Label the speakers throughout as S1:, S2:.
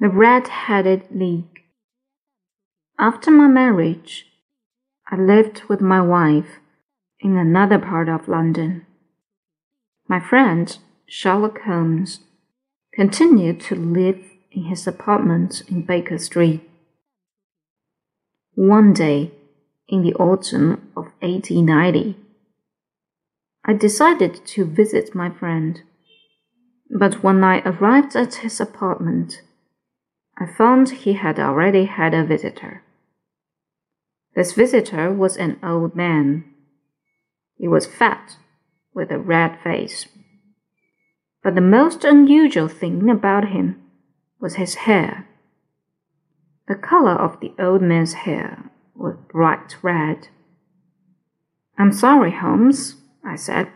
S1: The Red Headed League. After my marriage, I lived with my wife in another part of London. My friend, Sherlock Holmes, continued to live in his apartment in Baker Street. One day, in the autumn of 1890, I decided to visit my friend. But when I arrived at his apartment, I found he had already had a visitor. This visitor was an old man. He was fat, with a red face. But the most unusual thing about him was his hair. The color of the old man's hair was bright red. I'm sorry, Holmes, I said.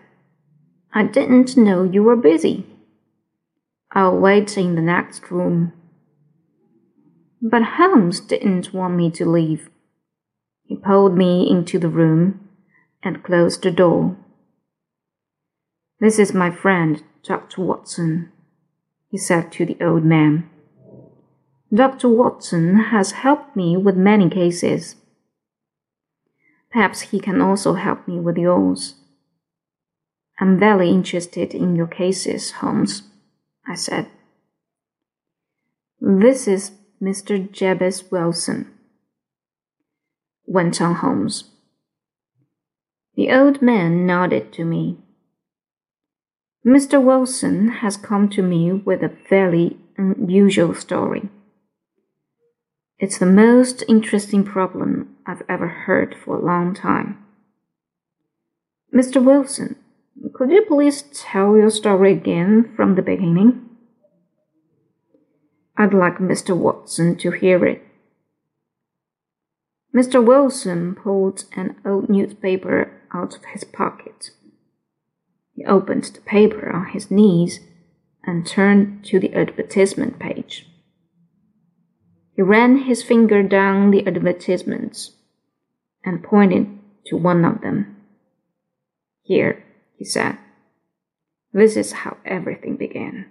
S1: I didn't know you were busy. I'll wait in the next room. But Holmes didn't want me to leave. He pulled me into the room and closed the door. This is my friend, Dr. Watson, he said to the old man. Dr. Watson has helped me with many cases. Perhaps he can also help me with yours. I'm very interested in your cases, Holmes, I said. This is Mr. Jabez Wilson, went on Holmes. The old man nodded to me. Mr. Wilson has come to me with a very unusual story. It's the most interesting problem I've ever heard for a long time. Mr. Wilson, could you please tell your story again from the beginning? I'd like Mr. Watson to hear it. Mr. Wilson pulled an old newspaper out of his pocket. He opened the paper on his knees and turned to the advertisement page. He ran his finger down the advertisements and pointed to one of them. Here, he said, this is how everything began.